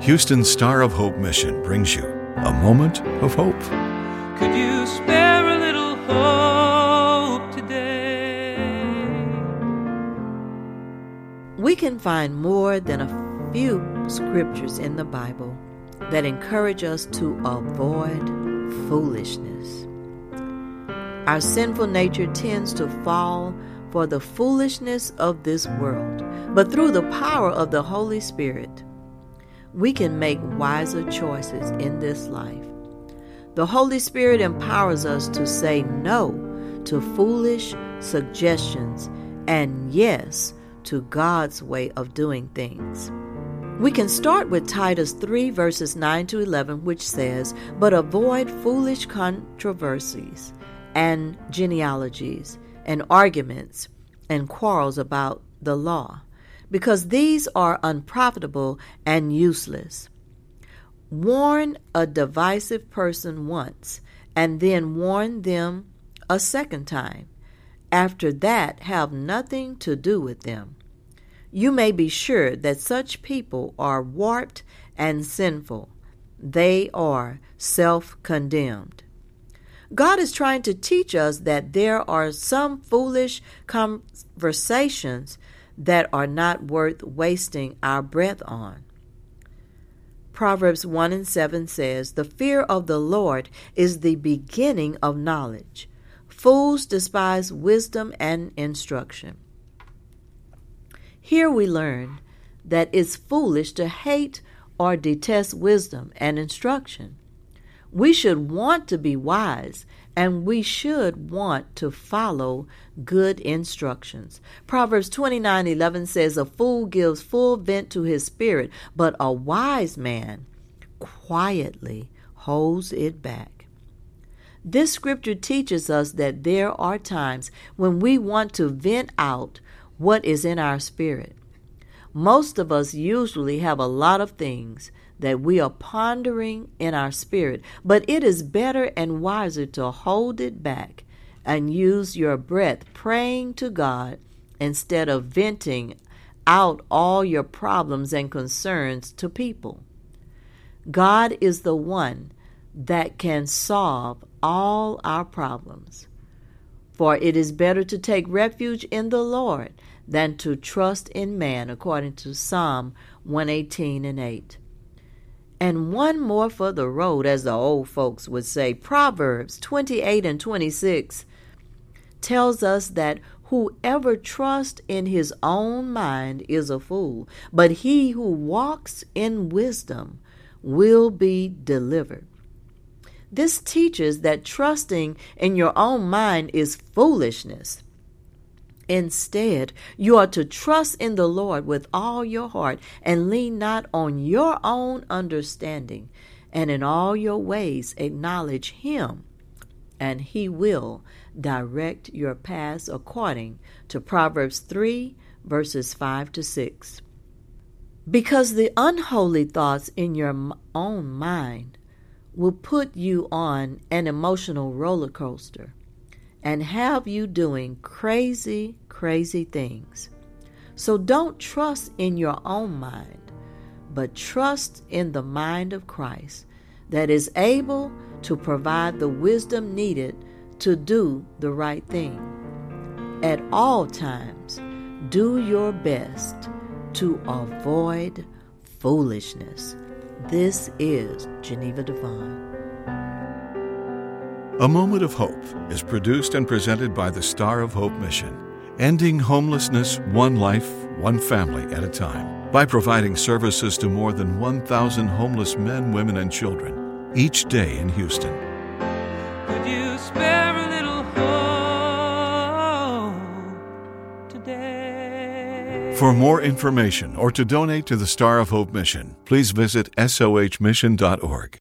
Houston Star of Hope Mission brings you a moment of hope. Could you spare a little hope today? We can find more than a few scriptures in the Bible that encourage us to avoid foolishness. Our sinful nature tends to fall for the foolishness of this world, but through the power of the Holy Spirit, we can make wiser choices in this life. The Holy Spirit empowers us to say no to foolish suggestions and yes to God's way of doing things. We can start with Titus 3, verses 9 to 11, which says, But avoid foolish controversies and genealogies and arguments and quarrels about the law, because these are unprofitable and useless. Warn a divisive person once, and then warn them a second time. After that, have nothing to do with them. You may be sure that such people are warped and sinful. They are self condemned. God is trying to teach us that there are some foolish conversations that are not worth wasting our breath on. Proverbs 1 and 7 says, The fear of the Lord is the beginning of knowledge. Fools despise wisdom and instruction. Here we learn that it's foolish to hate or detest wisdom and instruction. We should want to be wise and we should want to follow good instructions. Proverbs 29:11 says a fool gives full vent to his spirit, but a wise man quietly holds it back. This scripture teaches us that there are times when we want to vent out what is in our spirit. Most of us usually have a lot of things that we are pondering in our spirit, but it is better and wiser to hold it back and use your breath praying to God instead of venting out all your problems and concerns to people. God is the one that can solve all our problems. For it is better to take refuge in the Lord than to trust in man, according to Psalm 118 and 8. And one more for the road, as the old folks would say. Proverbs 28 and 26 tells us that whoever trusts in his own mind is a fool, but he who walks in wisdom will be delivered. This teaches that trusting in your own mind is foolishness. Instead, you are to trust in the Lord with all your heart and lean not on your own understanding, and in all your ways acknowledge Him, and He will direct your paths according to Proverbs 3, verses 5 to 6. Because the unholy thoughts in your own mind will put you on an emotional roller coaster and have you doing crazy, crazy things. So don't trust in your own mind, but trust in the mind of Christ that is able to provide the wisdom needed to do the right thing. At all times, do your best to avoid foolishness. This is Geneva Devine. A Moment of Hope is produced and presented by the Star of Hope Mission, ending homelessness one life, one family at a time, by providing services to more than 1,000 homeless men, women, and children each day in Houston. Could you spare a little hope today? For more information or to donate to the Star of Hope Mission, please visit sohmission.org.